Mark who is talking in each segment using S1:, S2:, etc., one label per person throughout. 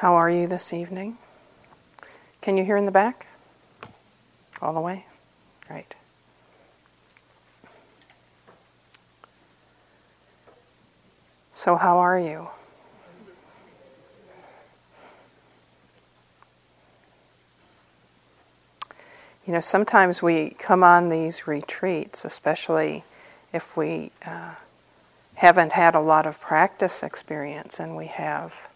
S1: How are you this evening? Can you hear in the back? All the way? Great. So, how are you? You know, sometimes we come on these retreats, especially if we uh, haven't had a lot of practice experience and we have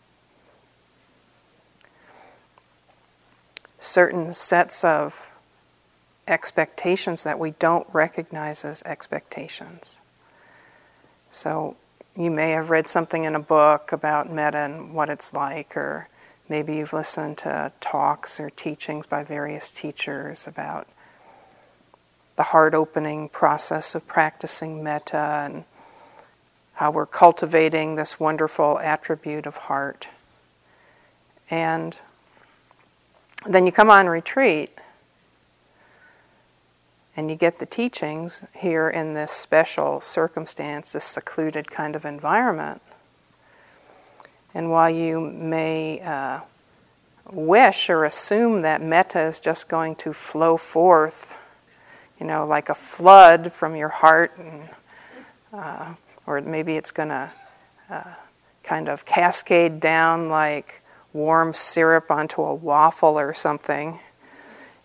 S1: certain sets of expectations that we don't recognize as expectations. So you may have read something in a book about metta and what it's like, or maybe you've listened to talks or teachings by various teachers about the heart opening process of practicing metta and how we're cultivating this wonderful attribute of heart. And then you come on retreat and you get the teachings here in this special circumstance, this secluded kind of environment. And while you may uh, wish or assume that metta is just going to flow forth, you know, like a flood from your heart, and, uh, or maybe it's going to uh, kind of cascade down like warm syrup onto a waffle or something.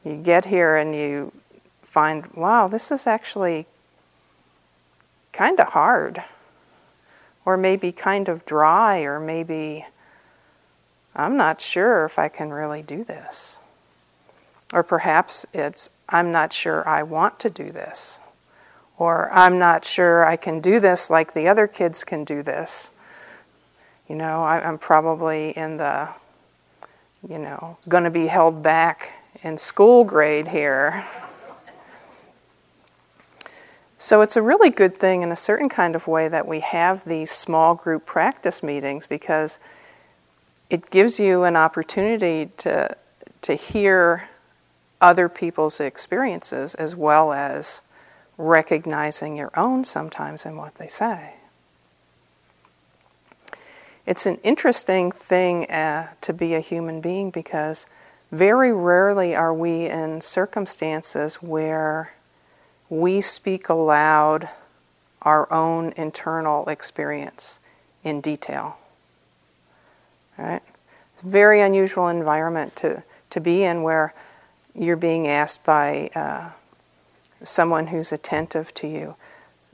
S1: You get here and you find, wow, this is actually kind of hard, or maybe kind of dry, or maybe I'm not sure if I can really do this. Or perhaps it's, I'm not sure I want to do this. Or I'm not sure I can do this like the other kids can do this. You know, I, am probably in the, you know, going to be held back in school grade here. So it's a really good thing in a certain kind of way that we have these small group practice meetings because it gives you an opportunity to, to hear other people's experiences as well as recognizing your own sometimes in what they say. It's an interesting thing uh, to be a human being because very rarely are we in circumstances where we speak aloud our own internal experience in detail. Right? It's a very unusual environment to, to be in where you're being asked by uh, someone who's attentive to you.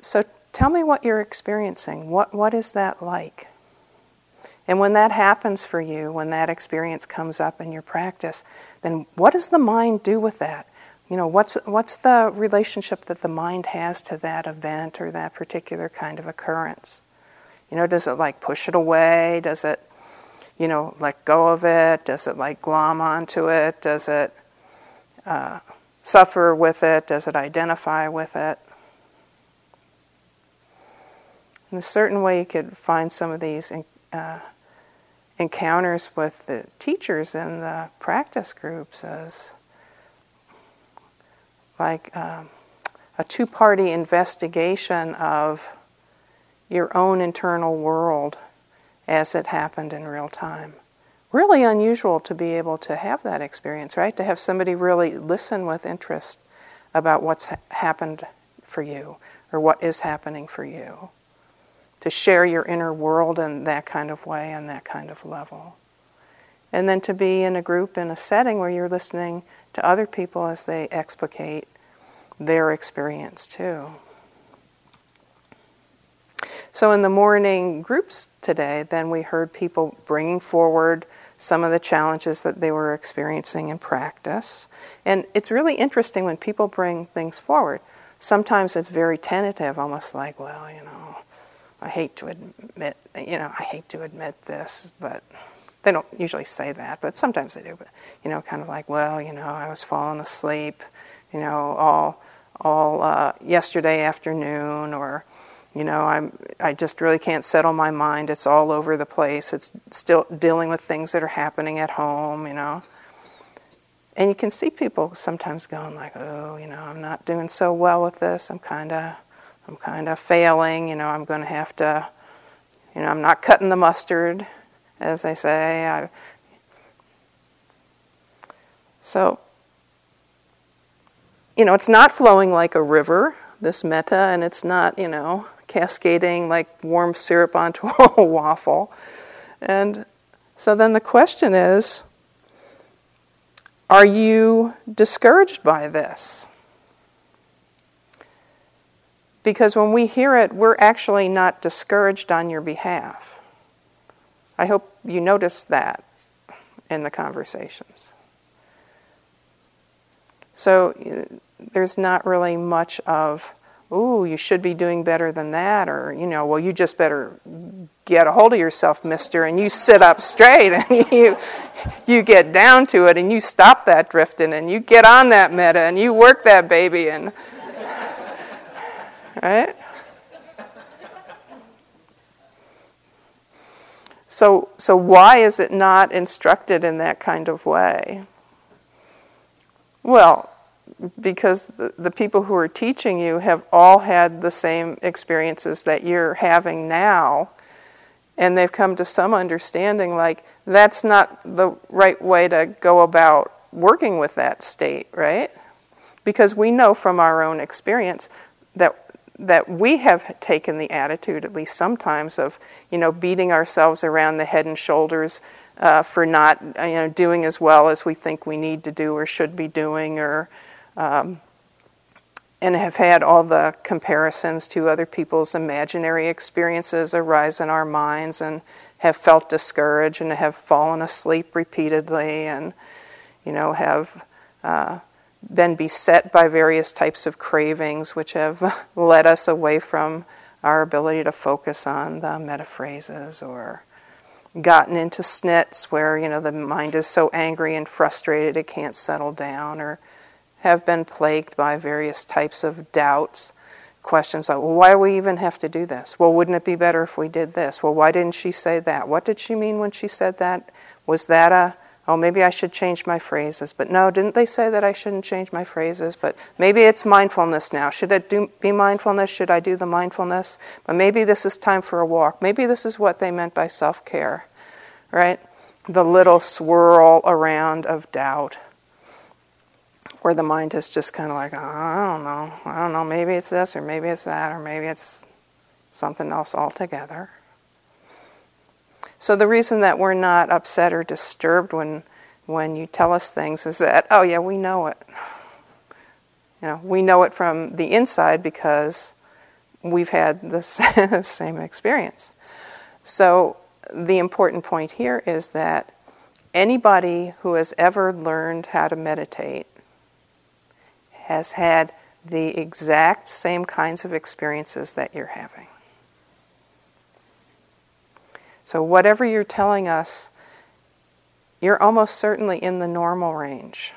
S1: So tell me what you're experiencing. What, what is that like? And when that happens for you, when that experience comes up in your practice, then what does the mind do with that? You know, what's, what's the relationship that the mind has to that event or that particular kind of occurrence? You know, does it like push it away? Does it, you know, let go of it? Does it like glom onto it? Does it uh, suffer with it? Does it identify with it? In a certain way, you could find some of these uh, encounters with the teachers in the practice groups as like um, a two party investigation of your own internal world as it happened in real time. Really unusual to be able to have that experience, right? To have somebody really listen with interest about what's ha- happened for you or what is happening for you. To share your inner world in that kind of way and that kind of level. And then to be in a group, in a setting where you're listening to other people as they explicate their experience too. So, in the morning groups today, then we heard people bringing forward some of the challenges that they were experiencing in practice. And it's really interesting when people bring things forward. Sometimes it's very tentative, almost like, well, you know, I hate to admit, you know, I hate to admit this, but they don't usually say that, but sometimes they do. But you know, kind of like, well, you know, I was falling asleep, you know, all all uh, yesterday afternoon, or you know, I'm I just really can't settle my mind. It's all over the place. It's still dealing with things that are happening at home, you know. And you can see people sometimes going like, oh, you know, I'm not doing so well with this. I'm kind of, I'm kind of failing. You know, I'm going to have to, you know, I'm not cutting the mustard as they say. I, So, you know, it's not flowing like a river, this metta, and it's not, you know, cascading like warm syrup onto a waffle. And so then the question is are you discouraged by this? Because when we hear it, we're actually not discouraged on your behalf. I hope you notice that in the conversations. So uh, there's not really much of, ooh, you should be doing better than that, or, you know, well, you just better get a hold of yourself, mister, and you sit up straight and you, you get down to it and you stop that drifting and you get on that metta and you work that baby and, right? So, so why is it not instructed in that kind of way? Well, because the, the people who are teaching you have all had the same experiences that you're having now, and they've come to some understanding like that's not the right way to go about working with that state, right? Because we know from our own experience that that we have taken the attitude, at least sometimes, of you know beating ourselves around the head and shoulders uh, for not you know doing as well as we think we need to do or should be doing, or um, and have had all the comparisons to other people's imaginary experiences arise in our minds, and have felt discouraged and have fallen asleep repeatedly, and you know have. Uh, been beset by various types of cravings, which have led us away from our ability to focus on the metta phrases or gotten into snits where you know the mind is so angry and frustrated it can't settle down or have been plagued by various types of doubts questions like well why do we even have to do this? Well wouldn't it be better if we did this? Well why didn't she say that? What did she mean when she said that? Was that a oh, maybe I should change my phrases. But no, didn't they say that I shouldn't change my phrases? But maybe it's mindfulness now. Should it do, be mindfulness? Should I do the mindfulness? But maybe this is time for a walk. Maybe this is what they meant by self care, right? The little swirl around of doubt. Where the mind is just kind of like, oh, I don't know, I don't know, maybe it's this, or maybe it's that, or maybe it's something else altogether. So the reason that we're not upset or disturbed when when you tell us things is that oh yeah we know it. You know we know it from the inside because we've had the same experience. So the important point here is that anybody who has ever learned how to meditate has had the exact same kinds of experiences that you're having. So, whatever you're telling us, you're almost certainly in the normal range.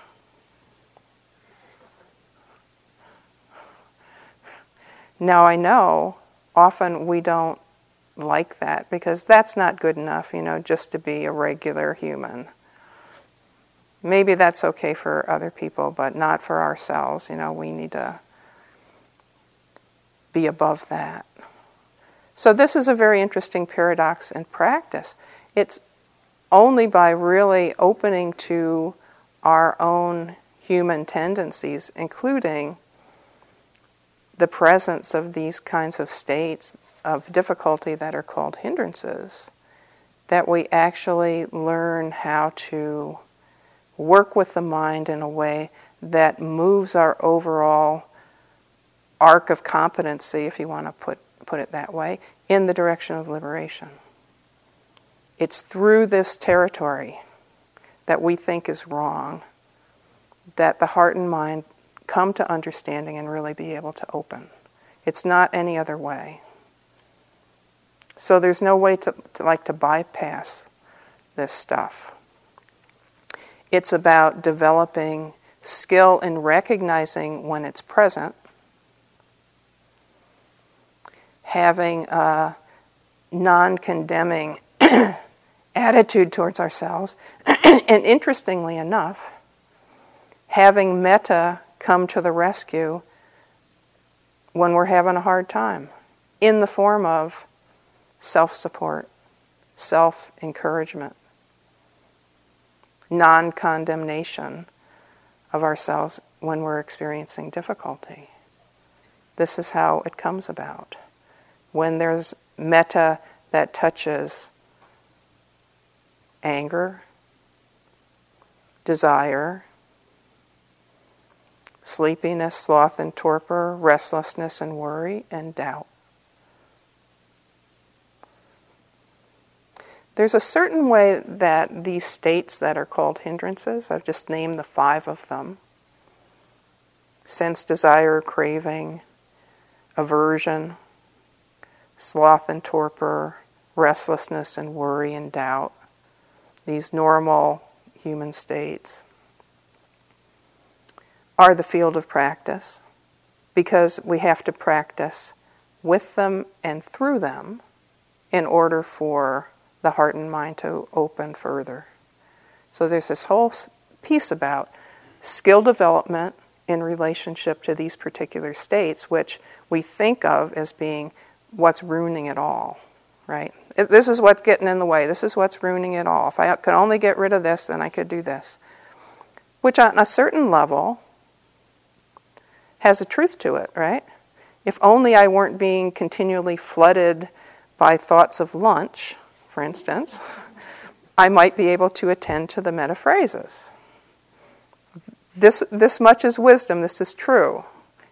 S1: Now, I know often we don't like that because that's not good enough, you know, just to be a regular human. Maybe that's okay for other people, but not for ourselves. You know, we need to be above that. So, this is a very interesting paradox in practice. It's only by really opening to our own human tendencies, including the presence of these kinds of states of difficulty that are called hindrances, that we actually learn how to work with the mind in a way that moves our overall arc of competency, if you want to put put it that way, in the direction of liberation. It's through this territory that we think is wrong that the heart and mind come to understanding and really be able to open. It's not any other way. So there's no way to, to like to bypass this stuff. It's about developing skill in recognizing when it's present having a non condemning attitude towards ourselves. and interestingly enough, having metta come to the rescue when we're having a hard time in the form of self support, self encouragement, non condemnation of ourselves when we're experiencing difficulty. This is how it comes about. When there's metta that touches anger, desire, sleepiness, sloth, and torpor, restlessness and worry, and doubt. There's a certain way that these states that are called hindrances, I've just named the five of them sense, desire, craving, aversion, sloth and torpor, restlessness and worry and doubt, these normal human states, are the field of practice because we have to practice with them and through them in order for the heart and mind to open further. So there's this whole piece about skill development in relationship to these particular states, which we think of as being what's ruining it all, right? This is what's getting in the way. This is what's ruining it all. If I could only get rid of this, then I could do this. Which, on a certain level, has a truth to it, right? If only I weren't being continually flooded by thoughts of lunch, for instance, I might be able to attend to the metta phrases. This, this much is wisdom, this is true.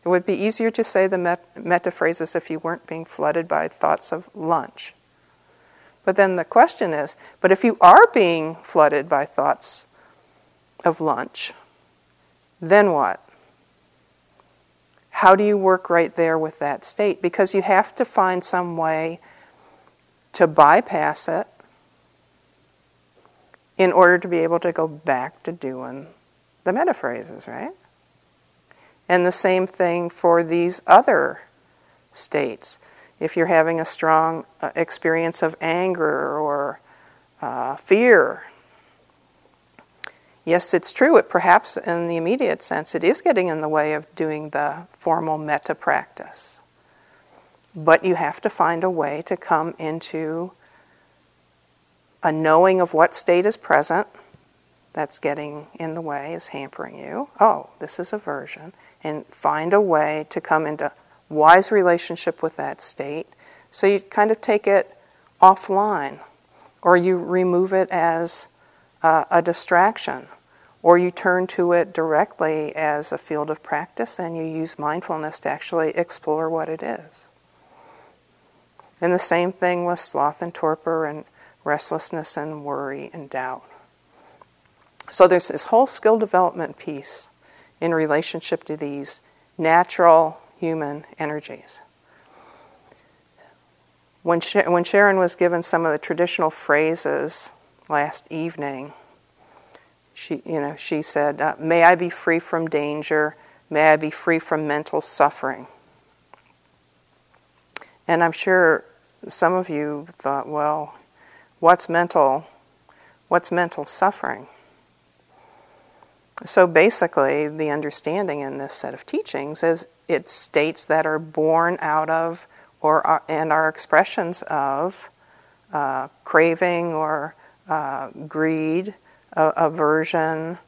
S1: It would be easier to say the met- metta phrases if you weren't being flooded by thoughts of lunch. But then the question is but if you are being flooded by thoughts of lunch, then what? How do you work right there with that state? Because you have to find some way to bypass it in order to be able to go back to doing the metta phrases, right? And the same thing for these other states. If you're having a strong uh, experience of anger or uh, fear, yes, it's true, it perhaps in the immediate sense, it is getting in the way of doing the formal metta practice. But you have to find a way to come into a knowing of what state is present that's getting in the way, is hampering you. Oh, this is aversion. And find a way to come into wise relationship with that state. So you kind of take it offline, or you remove it as uh, a distraction, or you turn to it directly as a field of practice and you use mindfulness to actually explore what it is. And the same thing with sloth and torpor and restlessness and worry and doubt. So there's this whole skill development piece in relationship to these natural human energies. When, when Sharon was given some of the traditional phrases last evening, she, you know, she said, uh, May I be free from danger, may I be free from mental suffering. And I'm sure some of you thought, well, what's mental? What's mental suffering? So basically, the understanding in this set of teachings is it's states that are born out of or are, and are expressions of uh, craving or uh, greed, uh, aversion,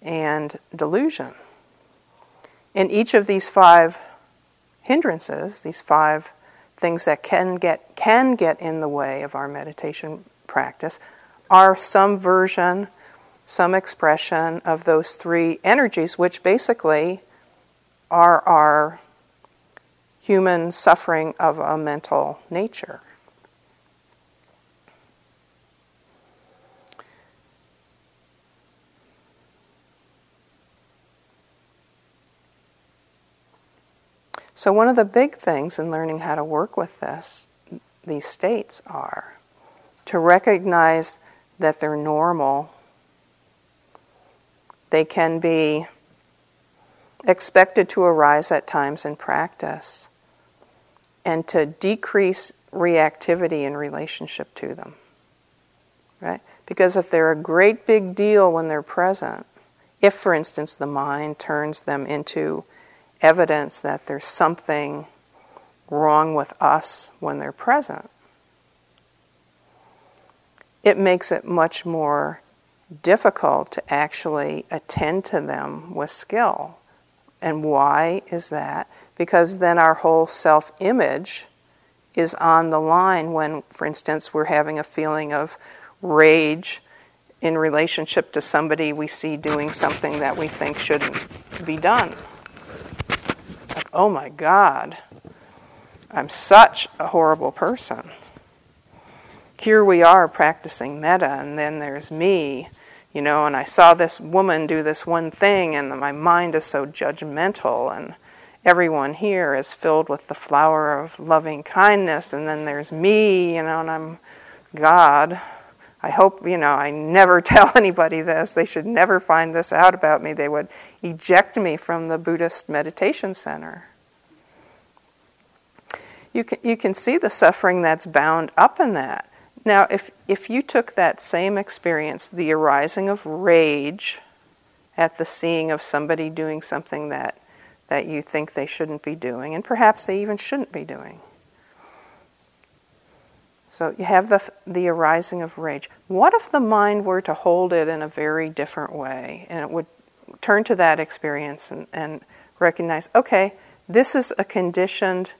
S1: and delusion. In each of these five hindrances, these five things that can get can get in the way of our meditation practice are some version, some expression of those three energies, which basically are our human suffering of a mental nature. So, one of the big things in learning how to work with this, these states, are to recognize that they're normal. They can be expected to arise at times in practice, and to decrease reactivity in relationship to them. Right? Because if they're a great big deal when they're present, if, for instance, the mind turns them into evidence that there's something wrong with us when they're present, it makes it much more difficult to actually attend to them with skill. And why is that? Because then our whole self image is on the line when, for instance, we're having a feeling of rage in relationship to somebody we see doing something that we think shouldn't be done. It's like, oh my God, I'm such a horrible person. Here we are practicing metta, and then there's me, you know, and I saw this woman do this one thing, and my mind is so judgmental, and everyone here is filled with the flower of loving kindness, and then there's me, you know, and I'm God. I hope, you know, I never tell anybody this. They should never find this out about me. They would eject me from the Buddhist meditation center. You can, you can see the suffering that's bound up in that. Now, if, if you took that same experience, the arising of rage at the seeing of somebody doing something that, that you think they shouldn't be doing, and perhaps they even shouldn't be doing, so you have the, the arising of rage. What if the mind were to hold it in a very different way and it would turn to that experience and, and recognize okay, this is a conditioned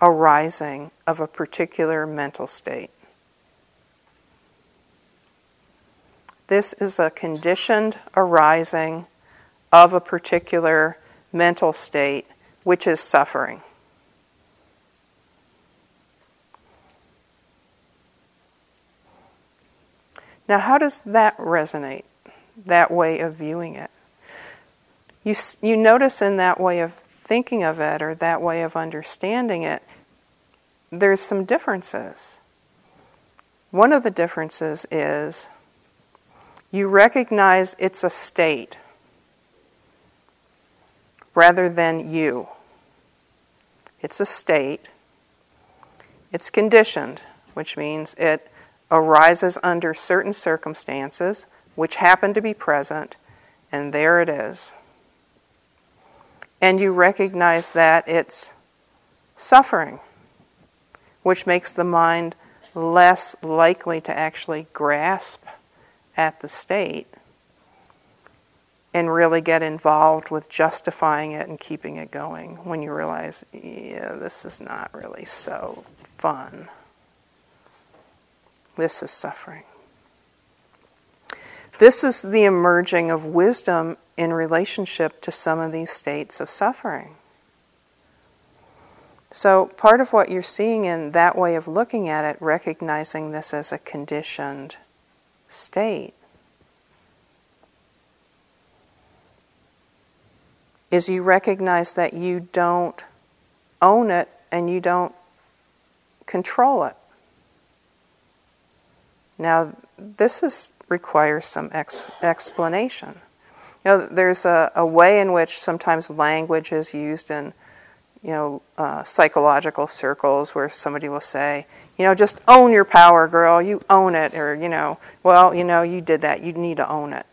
S1: arising of a particular mental state. This is a conditioned arising of a particular mental state which is suffering. Now, how does that resonate, that way of viewing it? You, you notice in that way of thinking of it or that way of understanding it, there's some differences. One of the differences is you recognize it's a state rather than you. It's a state. It's conditioned, which means it arises under certain circumstances which happen to be present, and there it is. And you recognize that it's suffering, which makes the mind less likely to actually grasp at the state and really get involved with justifying it and keeping it going when you realize, yeah, this is not really so fun. This is suffering. This is the emerging of wisdom in relationship to some of these states of suffering. So, part of what you're seeing in that way of looking at it, recognizing this as a conditioned state, is you recognize that you don't own it and you don't control it. Now, this is, requires some ex- explanation. You know, there's a, a, way in which sometimes language is used in, you know, uh, psychological circles where somebody will say, you know, just own your power, girl. You own it, or you know, well, you know, you did that. You need to own it.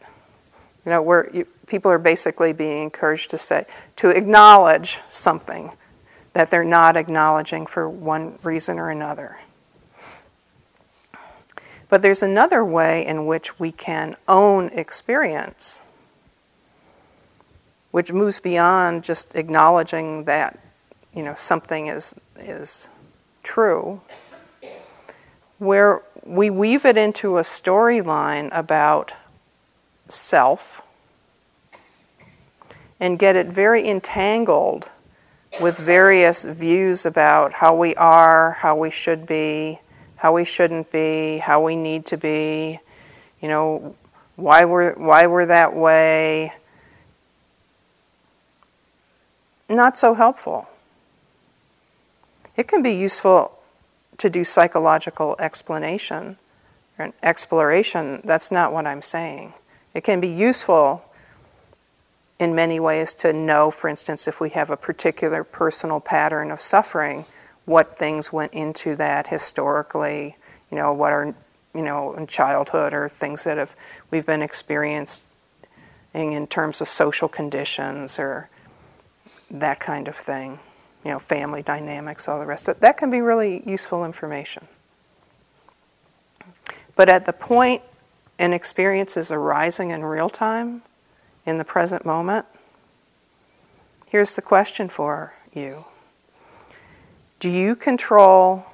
S1: You know, where you, people are basically being encouraged to say to acknowledge something that they're not acknowledging for one reason or another. But there's another way in which we can own experience, which moves beyond just acknowledging that you know something is is true, where we weave it into a storyline about self and get it very entangled with various views about how we are, how we should be, how we shouldn't be, how we need to be, you know, why we're, why we're that way. Not so helpful. It can be useful to do psychological explanation or exploration. That's not what I'm saying. It can be useful in many ways to know, for instance, if we have a particular personal pattern of suffering what things went into that historically, you know, what are, you know, in childhood or things that have we've been experiencing in terms of social conditions or that kind of thing, you know, family dynamics, all the rest of it. That can be really useful information. But at the point an experience is arising in real time, in the present moment, here's the question for you Do you control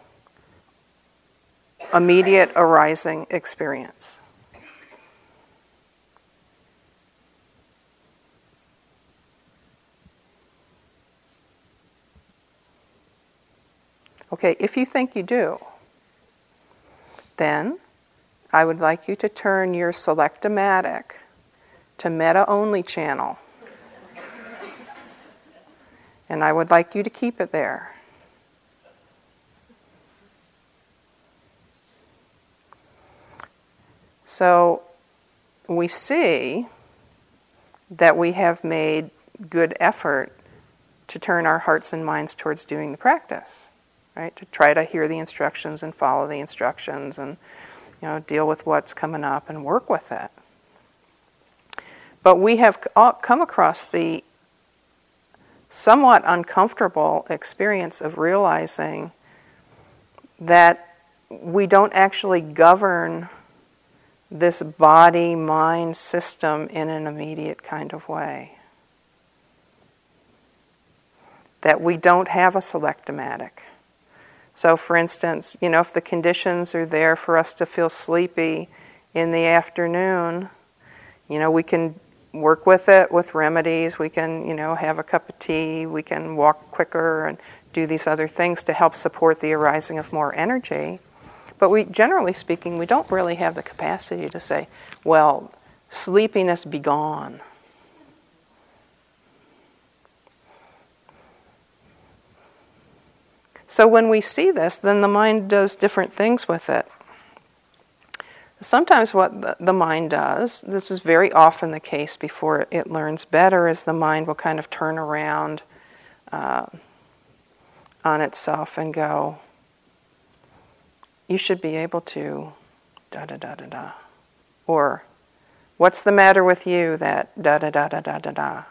S1: immediate arising experience? Okay, if you think you do, then I would like you to turn your Selectomatic to metta only channel. and I would like you to keep it there. So we see that we have made good effort to turn our hearts and minds towards doing the practice right? To try to hear the instructions and follow the instructions and, you know, deal with what's coming up and work with it. But we have come across the somewhat uncomfortable experience of realizing that we don't actually govern this body mind system in an immediate kind of way. That we don't have a selectomatic. So, for instance, you know, if the conditions are there for us to feel sleepy in the afternoon, you know, we can work with it with remedies. We can, you know, have a cup of tea. We can walk quicker and do these other things to help support the arising of more energy. But we, generally speaking, we don't really have the capacity to say, well, sleepiness be gone. So when we see this, then the mind does different things with it. Sometimes, what the mind does, this is very often the case before it learns better, is the mind will kind of turn around uh, on itself and go, You should be able to da da da da da. Or, What's the matter with you that da da da da da da da?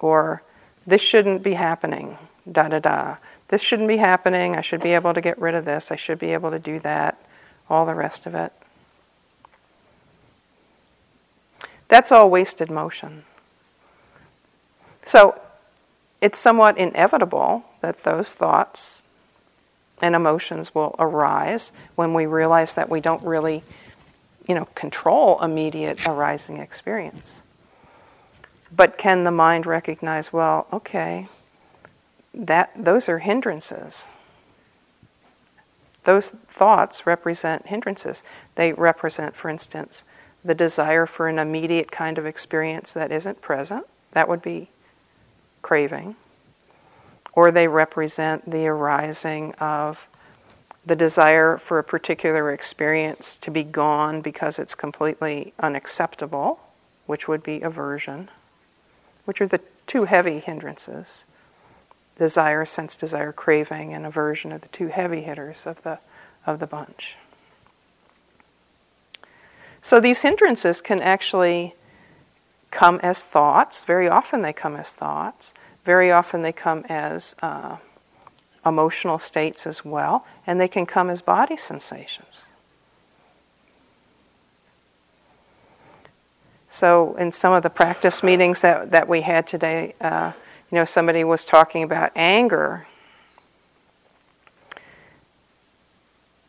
S1: Or, This shouldn't be happening, da da da this shouldn't be happening. I should be able to get rid of this. I should be able to do that. All the rest of it. That's all wasted motion. So it's somewhat inevitable that those thoughts and emotions will arise when we realize that we don't really, you know, control immediate arising experience. But can the mind recognize, well, okay, that those are hindrances. Those thoughts represent hindrances. They represent, for instance, the desire for an immediate kind of experience that isn't present. That would be craving. Or they represent the arising of the desire for a particular experience to be gone because it's completely unacceptable, which would be aversion, which are the two heavy hindrances desire, sense desire, craving, and aversion are the two heavy hitters of the, of the bunch. So these hindrances can actually come as thoughts. Very often they come as thoughts. Very often they come as uh, emotional states as well, and they can come as body sensations. So, in some of the practice meetings that, that we had today, uh, you know, somebody was talking about anger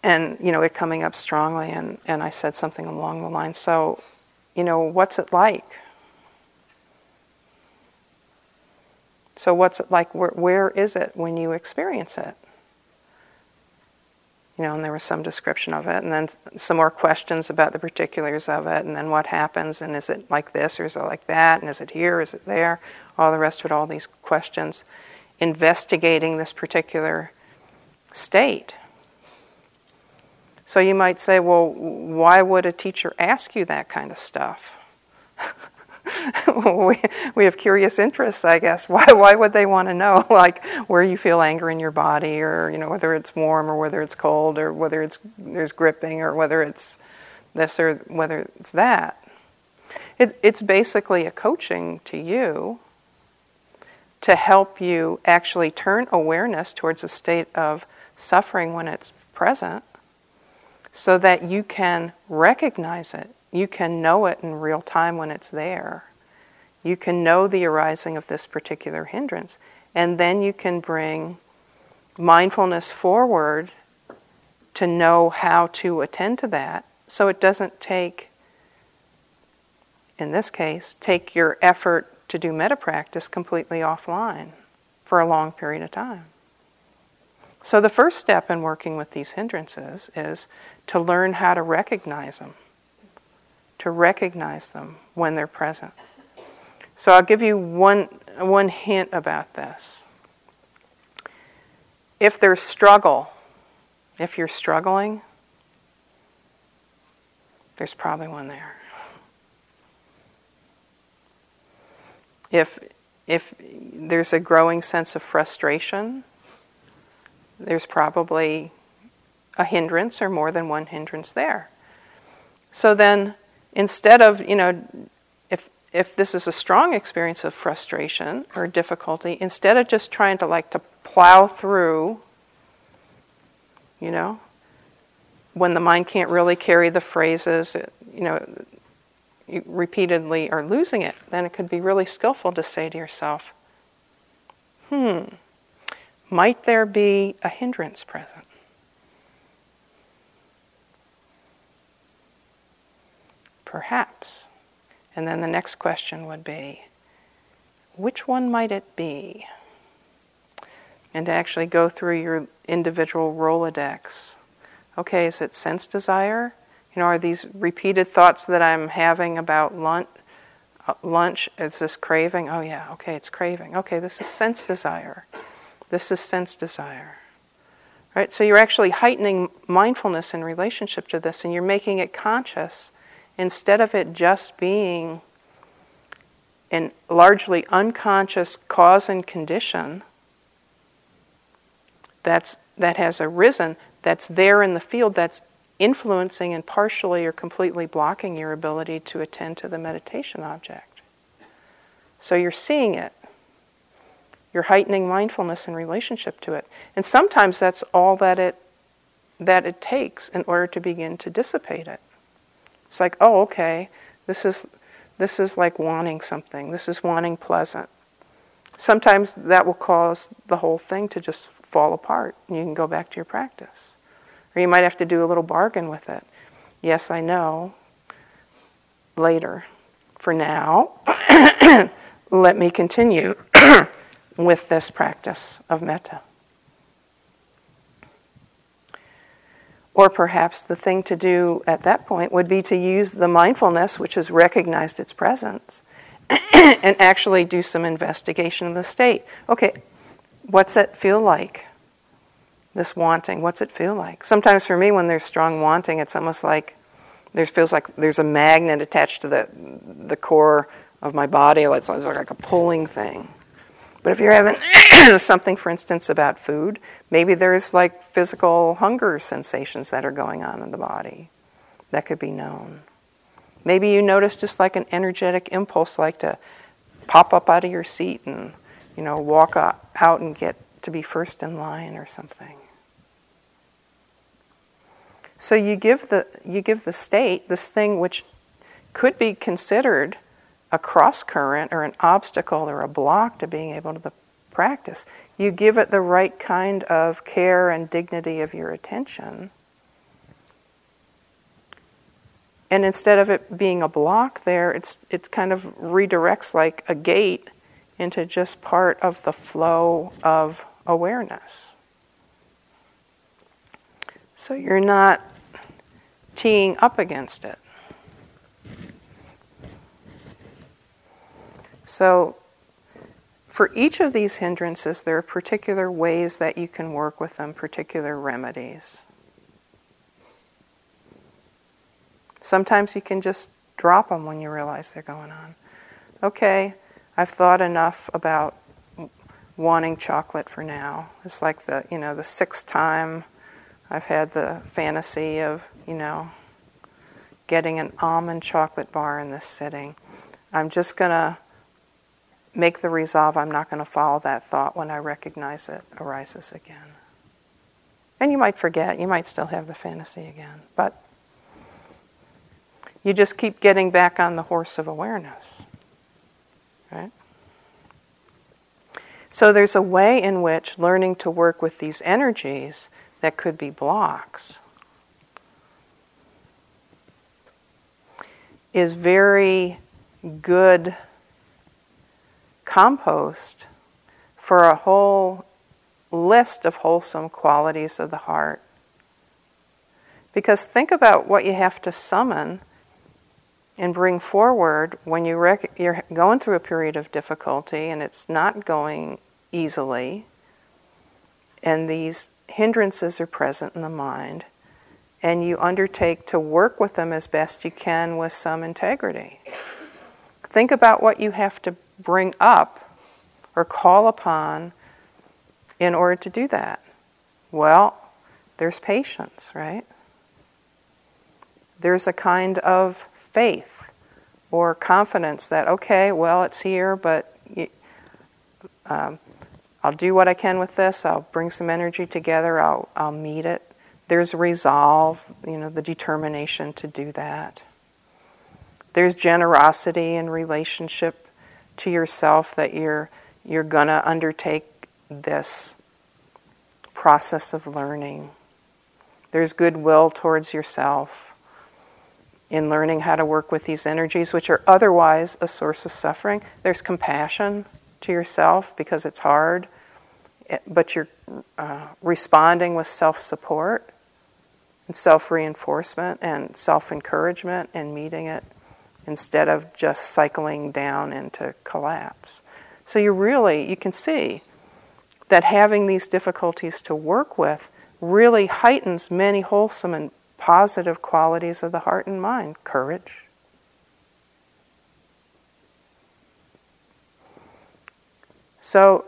S1: and, you know, it coming up strongly, and, and I said something along the lines, so, you know, what's it like? So, what's it like? Where, where is it when you experience it? You know, and there was some description of it, and then some more questions about the particulars of it, and then what happens, and is it like this, or is it like that, and is it here, is it there? all the rest of it, all these questions, investigating this particular state. So you might say, well, why would a teacher ask you that kind of stuff? we, we have curious interests, I guess. Why, why would they want to know, like, where you feel anger in your body, or, you know, whether it's warm or whether it's cold, or whether it's, there's gripping, or whether it's this or whether it's that? It, it's basically a coaching to you to help you actually turn awareness towards a state of suffering when it's present so that you can recognize it. You can know it in real time when it's there. You can know the arising of this particular hindrance. And then you can bring mindfulness forward to know how to attend to that so it doesn't take, in this case, take your effort to do metta practice completely offline for a long period of time. So, the first step in working with these hindrances is to learn how to recognize them, to recognize them when they're present. So, I'll give you one, one hint about this. If there's struggle, if you're struggling, there's probably one there. If, if there's a growing sense of frustration, there's probably a hindrance or more than one hindrance there. So then, instead of, you know, if, if this is a strong experience of frustration or difficulty, instead of just trying to like to plow through, you know, when the mind can't really carry the phrases, you know, you repeatedly are losing it, then it could be really skillful to say to yourself, hmm, might there be a hindrance present? Perhaps. And then the next question would be, which one might it be? And to actually go through your individual Rolodex. Okay, is it sense desire? You know, are these repeated thoughts that I'm having about lunch? Lunch, is this craving? Oh, yeah, okay, it's craving. Okay, this is sense desire. This is sense desire. Right? So you're actually heightening mindfulness in relationship to this and you're making it conscious instead of it just being an largely unconscious cause and condition that's, that has arisen, that's there in the field, that's influencing and partially or completely blocking your ability to attend to the meditation object. So you're seeing it. You're heightening mindfulness in relationship to it. And sometimes that's all that it that it takes in order to begin to dissipate it. It's like, oh, okay, this is this is like wanting something. This is wanting pleasant. Sometimes that will cause the whole thing to just fall apart and you can go back to your practice. Or you might have to do a little bargain with it. Yes, I know. Later. For now, let me continue with this practice of metta. Or perhaps the thing to do at that point would be to use the mindfulness, which has recognized its presence, and actually do some investigation of the state. Okay, what's it feel like? This wanting, what's it feel like? Sometimes for me, when there's strong wanting, it's almost like there feels like there's a magnet attached to the, the core of my body. It's like a pulling thing. But if you're having something, for instance, about food, maybe there's like physical hunger sensations that are going on in the body that could be known. Maybe you notice just like an energetic impulse, like to pop up out of your seat and, you know, walk out and get to be first in line or something. So you give the you give the state this thing which could be considered a cross current or an obstacle or a block to being able to practice. You give it the right kind of care and dignity of your attention. And instead of it being a block there, it's, it kind of redirects like a gate into just part of the flow of awareness. So you're not teeing up against it. So, for each of these hindrances, there are particular ways that you can work with them, particular remedies. Sometimes you can just drop them when you realize they're going on. Okay, I've thought enough about wanting chocolate for now. It's like the, you know, the sixth time I've had the fantasy of, you know, getting an almond chocolate bar in this sitting. I'm just going to make the resolve I'm not going to follow that thought when I recognize it arises again. And you might forget, you might still have the fantasy again. But you just keep getting back on the horse of awareness. Right? So there's a way in which learning to work with these energies that could be blocks is very good compost for a whole list of wholesome qualities of the heart. Because think about what you have to summon and bring forward when you rec- you're going through a period of difficulty and it's not going easily, and these hindrances are present in the mind, and you undertake to work with them as best you can with some integrity. Think about what you have to bring up or call upon in order to do that. Well, there's patience, right? There's a kind of faith or confidence that, okay, well, it's here, but um, I'll do what I can with this. I'll bring some energy together. I'll, I'll meet it. There's resolve, you know, the determination to do that. There's generosity in relationship to yourself that you're, you're going to undertake this process of learning. There's goodwill towards yourself in learning how to work with these energies, which are otherwise a source of suffering. There's compassion to yourself because it's hard, eh, but you're uh, responding with self support and self reinforcement and self encouragement and meeting it instead of just cycling down into collapse. So you really, you can see that having these difficulties to work with really heightens many wholesome and positive qualities of the heart and mind courage, So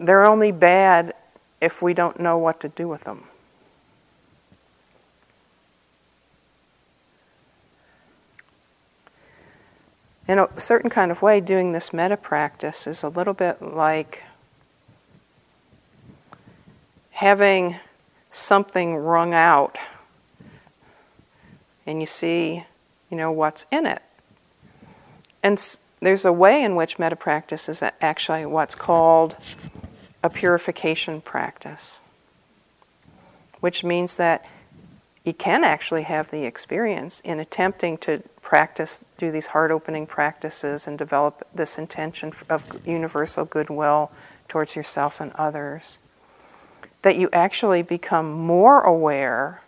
S1: they're only bad if we don't know what to do with them. In a certain kind of way, doing this metta practice is a little bit like having something wrung out and you see, you know, what's in it. And there's a way in which metta practice is actually what's called a purification practice, which means that you can actually have the experience in attempting to practice, do these heart opening practices, and develop this intention of universal goodwill towards yourself and others that you actually become more aware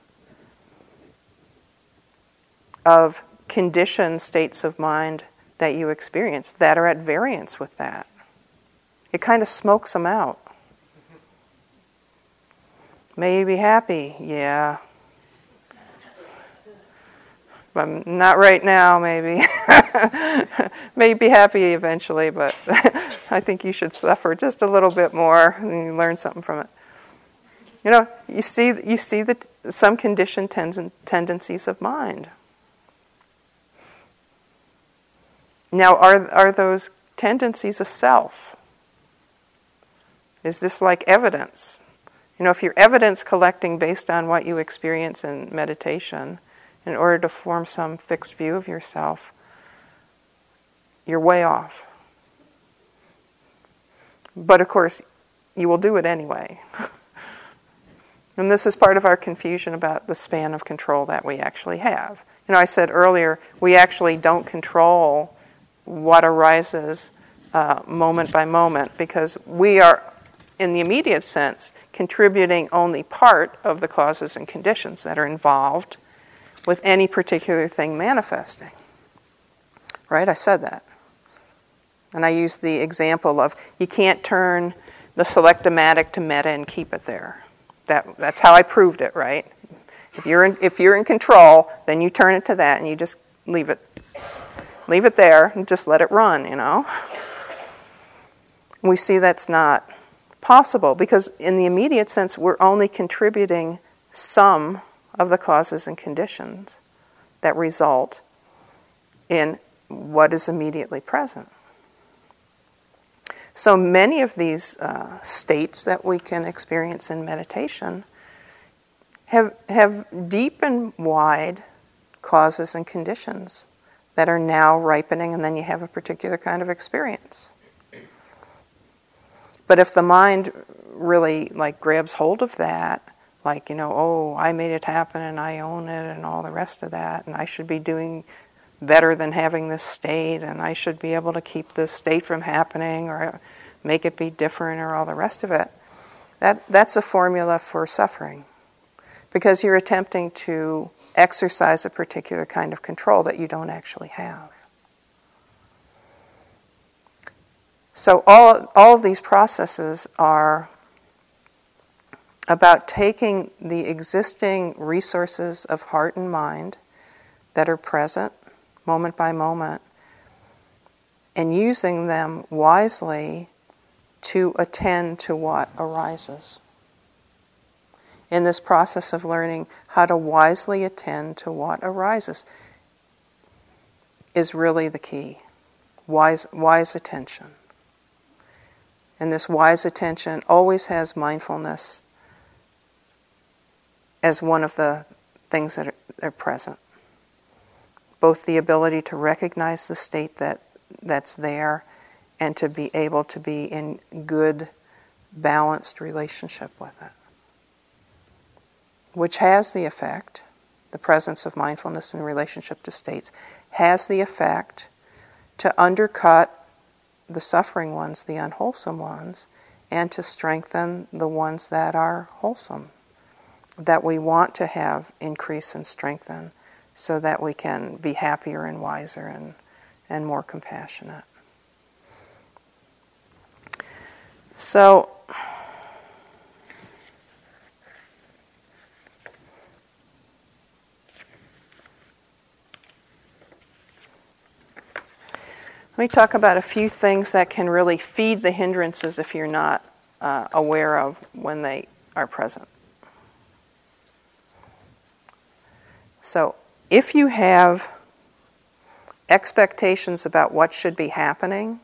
S1: of conditioned states of mind that you experience that are at variance with that. It kind of smokes them out. May you be happy? Yeah. But not right now, maybe. May be happy eventually, but I think you should suffer just a little bit more and you learn something from it. You know, you see, you see the, some conditioned ten- tendencies of mind. Now, are, are those tendencies a self? Is this like evidence? You know, if you're evidence collecting based on what you experience in meditation in order to form some fixed view of yourself, you're way off. But of course, you will do it anyway. And this is part of our confusion about the span of control that we actually have. You know, I said earlier, we actually don't control what arises uh, moment by moment because we are, in the immediate sense, contributing only part of the causes and conditions that are involved with any particular thing manifesting. Right? I said that. And I used the example of you can't turn the selectomatic to metta and keep it there. That, that's how I proved it, right? If you're, in, if you're in control, then you turn it to that and you just leave it, leave it there and just let it run, you know? We see that's not possible because, in the immediate sense, we're only contributing some of the causes and conditions that result in what is immediately present. So many of these uh, states that we can experience in meditation have, have deep and wide causes and conditions that are now ripening, and then you have a particular kind of experience. But if the mind really like grabs hold of that, like, you know, oh, I made it happen and I own it and all the rest of that, and I should be doing better than having this state, and I should be able to keep this state from happening or make it be different or all the rest of it. That, that's a formula for suffering because you're attempting to exercise a particular kind of control that you don't actually have. So, all, all of these processes are about taking the existing resources of heart and mind that are present moment by moment and using them wisely to attend to what arises. In this process of learning how to wisely attend to what arises is really the key. Wise, wise attention. And this wise attention always has mindfulness as one of the things that are, are present. Both the ability to recognize the state that, that's there and to be able to be in good, balanced relationship with it. Which has the effect, the presence of mindfulness in relationship to states, has the effect to undercut the suffering ones, the unwholesome ones, and to strengthen the ones that are wholesome, that we want to have increase and strengthen so that we can be happier and wiser and, and more compassionate. So, Let me talk about a few things that can really feed the hindrances if you're not uh, aware of when they are present. So, if you have expectations about what should be happening,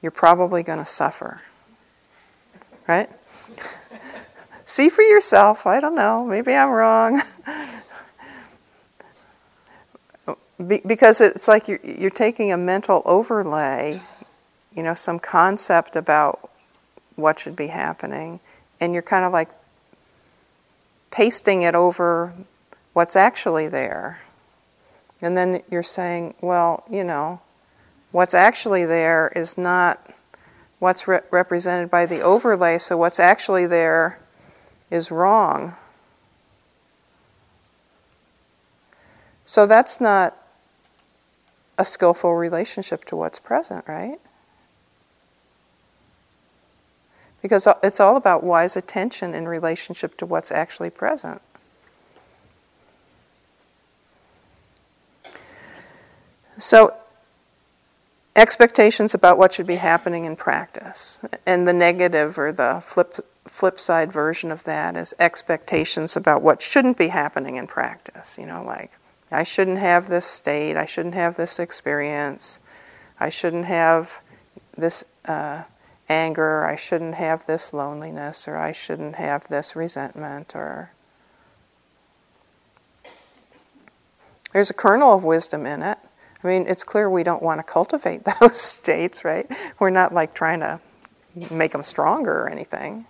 S1: you're probably going to suffer. Right? See for yourself. I don't know. Maybe I'm wrong. Be- because it's like you're, you're taking a mental overlay, you know, some concept about what should be happening, and you're kind of like pasting it over what's actually there. And then you're saying, well, you know, what's actually there is not what's re- represented by the overlay, so what's actually there is wrong. So that's not a skillful relationship to what's present, right? Because it's all about wise attention in relationship to what's actually present. So, expectations about what should be happening in practice. And the negative or the flip, flip side version of that is expectations about what shouldn't be happening in practice. You know, like, I shouldn't have this state, I shouldn't have this experience, I shouldn't have this uh, anger, I shouldn't have this loneliness, or I shouldn't have this resentment, or. There's a kernel of wisdom in it. I mean, it's clear we don't want to cultivate those states, right? We're not like trying to make them stronger or anything.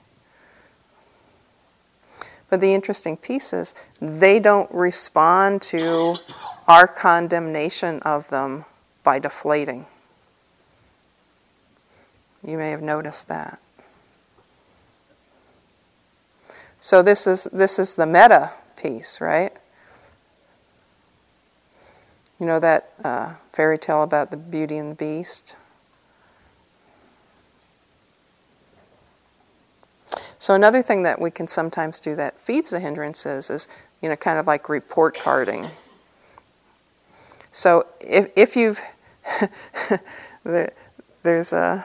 S1: But the interesting piece is they don't respond to our condemnation of them by deflating. You may have noticed that. So this is this is the metta piece, right? You know that uh, fairy tale about the Beauty and the Beast? So another thing that we can sometimes do that feeds the hindrances is, you know, kind of like report carding. So if, if you've, there's a,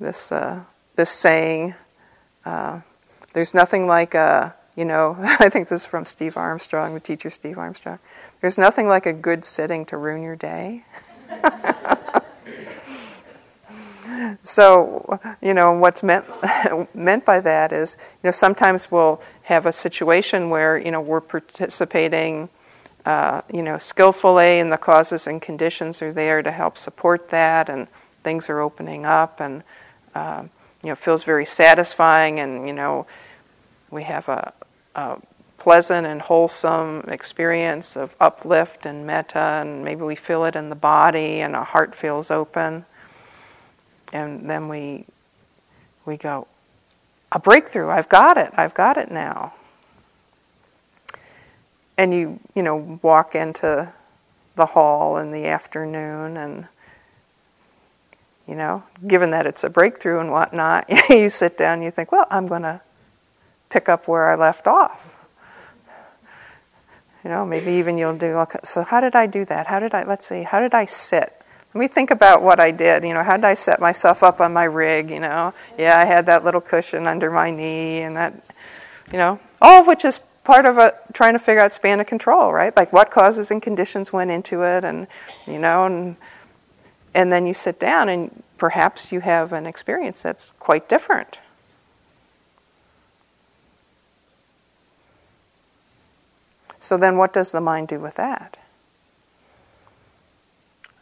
S1: this, uh, this saying, uh, there's nothing like a, you know, I think this is from Steve Armstrong, the teacher Steve Armstrong. There's nothing like a good sitting to ruin your day. so, you know, what's meant meant by that is, you know, sometimes we'll have a situation where, you know, we're participating, uh, you know, skillfully, and the causes and conditions are there to help support that, and things are opening up, and uh, you know, feels very satisfying, and you know, we have a, a pleasant and wholesome experience of uplift and metta, and maybe we feel it in the body, and our heart feels open. And then we we go a breakthrough i've got it i've got it now. And you you know walk into the hall in the afternoon and you know given that it's a breakthrough and whatnot you sit down and you think well i'm going to pick up where i left off you know maybe even you'll do so how did i do that how did i let's see how did i sit let me think about what I did. You know, how did I set myself up on my rig? You know, yeah, I had that little cushion under my knee, and that, you know, all of which is part of a, trying to figure out span of control, right? Like what causes and conditions went into it, and you know, and and then you sit down and perhaps you have an experience that's quite different. So then, what does the mind do with that?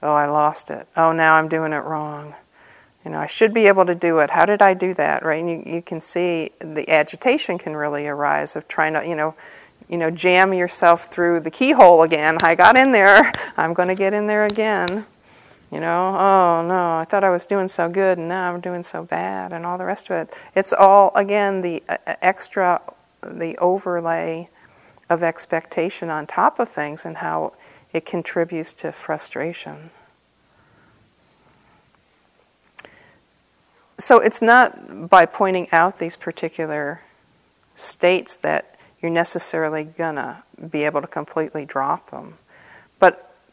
S1: Oh, I lost it. Oh, now I'm doing it wrong. You know, I should be able to do it. How did I do that? Right? And you, you can see the agitation can really arise of trying to, you know, you know, jam yourself through the keyhole again. I got in there. I'm going to get in there again. You know, oh no, I thought I was doing so good and now I'm doing so bad and all the rest of it. It's all, again, the uh, uh extra, the overlay of expectation on top of things and how it contributes to frustration. So it's not by pointing out these particular states that you're necessarily gonna be able to completely drop them.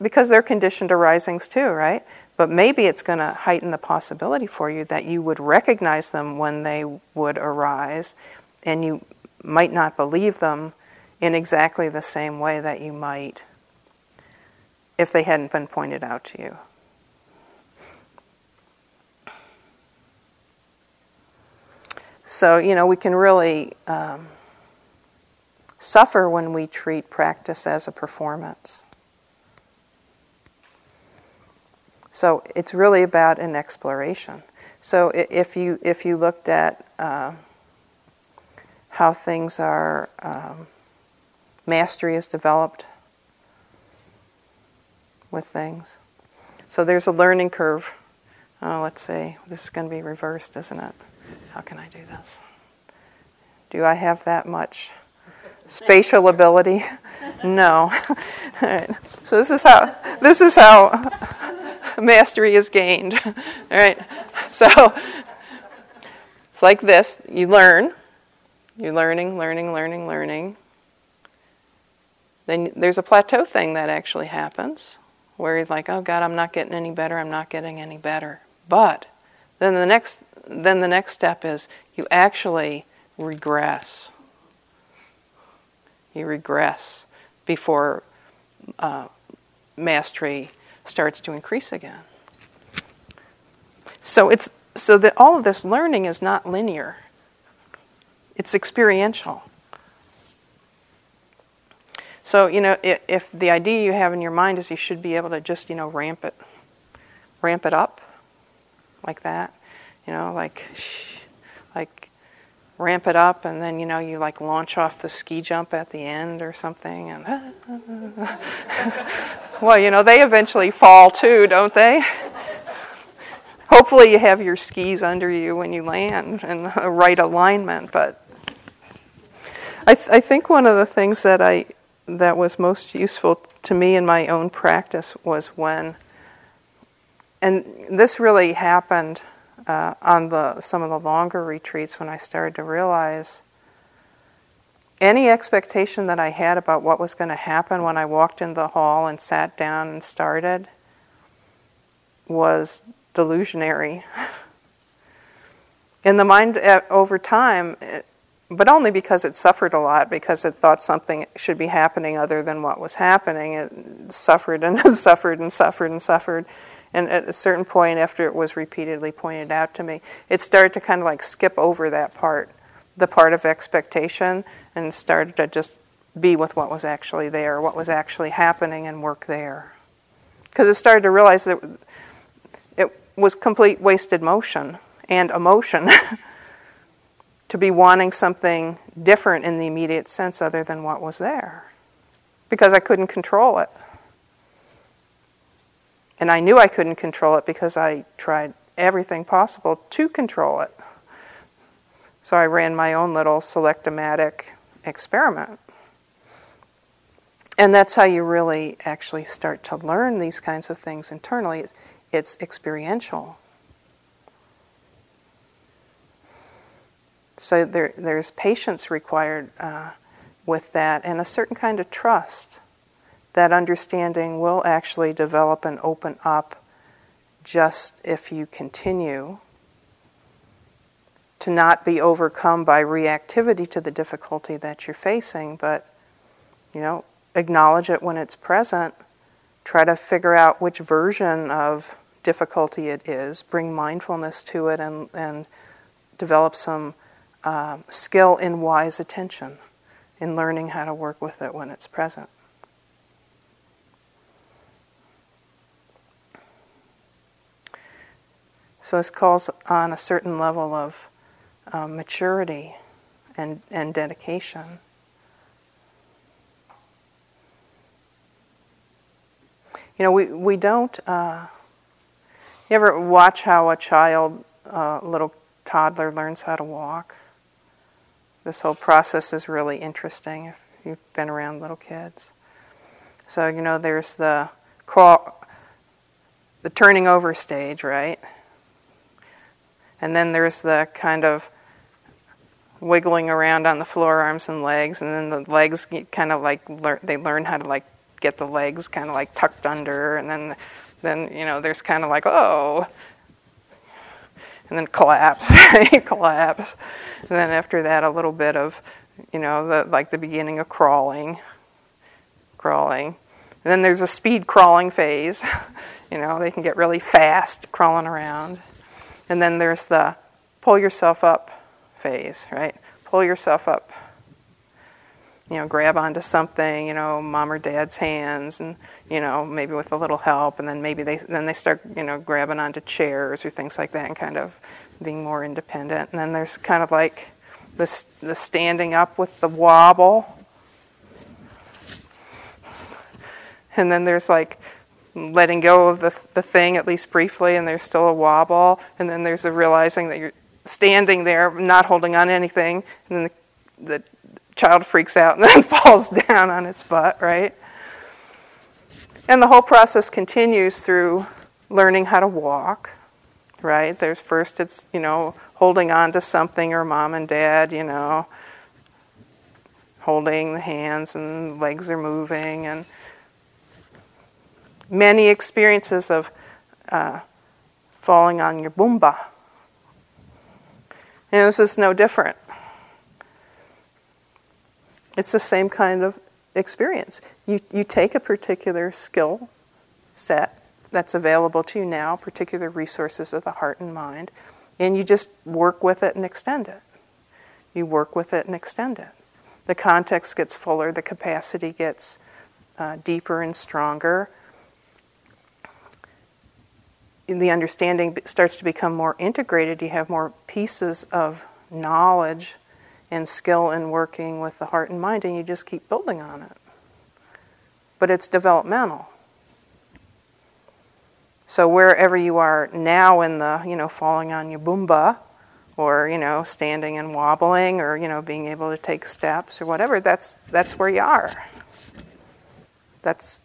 S1: Because they're conditioned to risings too, right? But maybe it's going to heighten the possibility for you that you would recognize them when they would arise, and you might not believe them in exactly the same way that you might if they hadn't been pointed out to you. So, you know, we can really um, suffer when we treat practice as a performance. So it's really about an exploration. So if you if you looked at uh, how things are, um, mastery is developed with things. So there's a learning curve. Oh, let's see, this is going to be reversed, isn't it? How can I do this? Do I have that much spatial ability? No. All right. So this is how this is how mastery is gained. All right. So it's like this. You learn. You're learning, learning, learning, learning. Then there's a plateau thing that actually happens where you're like, oh God, I'm not getting any better, I'm not getting any better. But then the next then the next step is you actually regress. You regress before uh, mastery starts to increase again. So it's so that all of this learning is not linear. It's experiential. So, you know, if, if, the idea you have in your mind is you should be able to just, you know, ramp it, ramp it up like that, you know, like, like ramp it up and then, you know, you like launch off the ski jump at the end or something and, well, you know, they eventually fall too, don't they? Hopefully you have your skis under you when you land in the right alignment, but I, th- I think one of the things that I that was most useful to me in my own practice was when, and this really happened uh, on the some of the longer retreats when I started to realize any expectation that I had about what was going to happen when I walked in the hall and sat down and started was delusionary. in the mind, uh, over time, it, but only because it suffered a lot, because it thought something should be happening other than what was happening. It suffered and suffered and suffered and suffered. And at a certain point, after it was repeatedly pointed out to me, it started to kind of like skip over that part, the part of expectation, and started to just be with what was actually there, what was actually happening, and work there. Because it started to realize that it was complete wasted motion and emotion. to be wanting something different in the immediate sense other than what was there because I couldn't control it. And I knew I couldn't control it because I tried everything possible to control it. So I ran my own little selectomatic experiment. And that's how you really actually start to learn these kinds of things internally. It's, it's experiential. So there, there's patience required uh, with that and a certain kind of trust. That understanding will actually develop and open up just if you continue to not be overcome by reactivity to the difficulty that you're facing, but you know, acknowledge it when it's present, try to figure out which version of difficulty it is, bring mindfulness to it, and, and develop some uh, skill in wise attention, in learning how to work with it when it's present. So this calls on a certain level of uh, maturity and, and dedication. You know, we, we don't. Uh, you ever watch how a child, a uh, little toddler, learns how to walk? This whole process is really interesting if you've been around little kids. So, you know, there's the crawl, the turning over stage, right? And then there's the kind of wiggling around on the floor, arms and legs, and then the legs kind of like learn, they learn how to like get the legs kind of like tucked under, and then then you know there's kind of like oh, and then collapse, right? collapse. And then after that, a little bit of, you know, the, like the beginning of crawling, crawling. And then there's a speed crawling phase. you know, they can get really fast crawling around. And then there's the pull yourself up phase, right? Pull yourself up you know, grab onto something, you know, mom or dad's hands, and you know, maybe with a little help, and then maybe they then they start, you know, grabbing onto chairs or things like that, and kind of being more independent. And then there's kind of like the the standing up with the wobble, and then there's like letting go of the the thing at least briefly, and there's still a wobble, and then there's a realizing that you're standing there, not holding on to anything, and then the, the child freaks out and then falls down on its butt, right? And the whole process continues through learning how to walk, right? There's first it's, you know, holding on to something or mom and dad, you know, holding the hands and legs are moving and many experiences of uh, falling on your bumba. And this is no different. It's the same kind of experience. You, you take a particular skill set that's available to you now, particular resources of the heart and mind, and you just work with it and extend it. You work with it and extend it. The context gets fuller, the capacity gets uh, deeper and stronger. The understanding starts to become more integrated. You have more pieces of knowledge and skill in working with the heart and mind, and you just keep building on it. But it's developmental. So wherever you are now in the, you know, falling on your bumba, or you know, standing and wobbling, or you know, being able to take steps or whatever, that's that's where you are. That's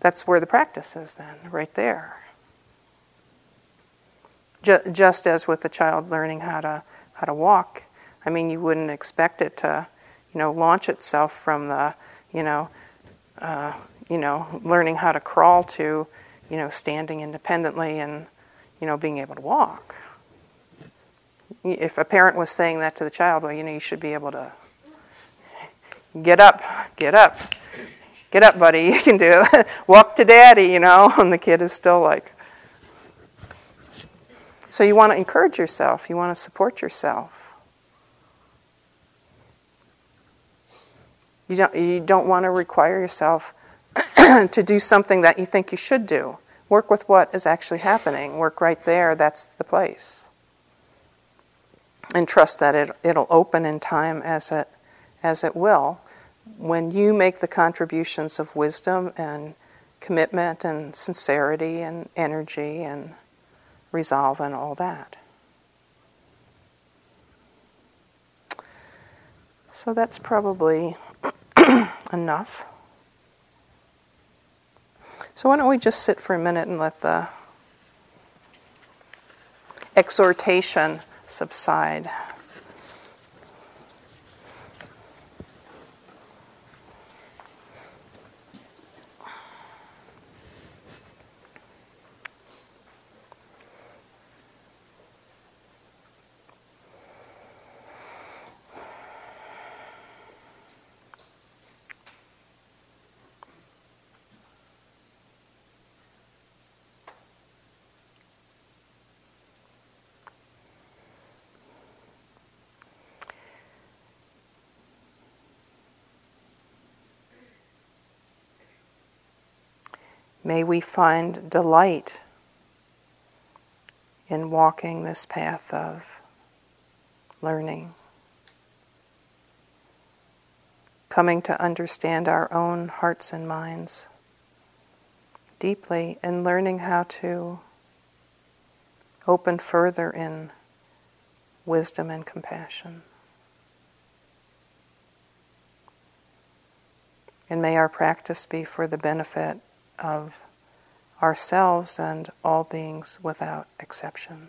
S1: that's where the practice is then, right there. Just as with a child learning how to how to walk, I mean, you wouldn't expect it to, you know, launch itself from the, you know, uh, you know, learning how to crawl to, you know, standing independently and, you know, being able to walk. if a parent was saying that to the child, well, you know, you should be able to get up, get up, get up, buddy, you can do it. Walk to daddy, you know, and the kid is still like. So you want to encourage yourself, you want to support yourself. You don't, you don't want to require yourself to do something that you think you should do. Work with what is actually happening. Work right there, that's the place. And trust that it, it'll open in time as it, as it will. When you make the contributions of wisdom and commitment and sincerity and energy and resolve and all that. So that's probably enough. So why don't we just sit for a minute and let the exhortation subside. May we find delight in walking this path of learning, coming to understand our own hearts and minds deeply, and learning how to open further in wisdom and compassion. And may our practice be for the benefit of ourselves and all beings without exception.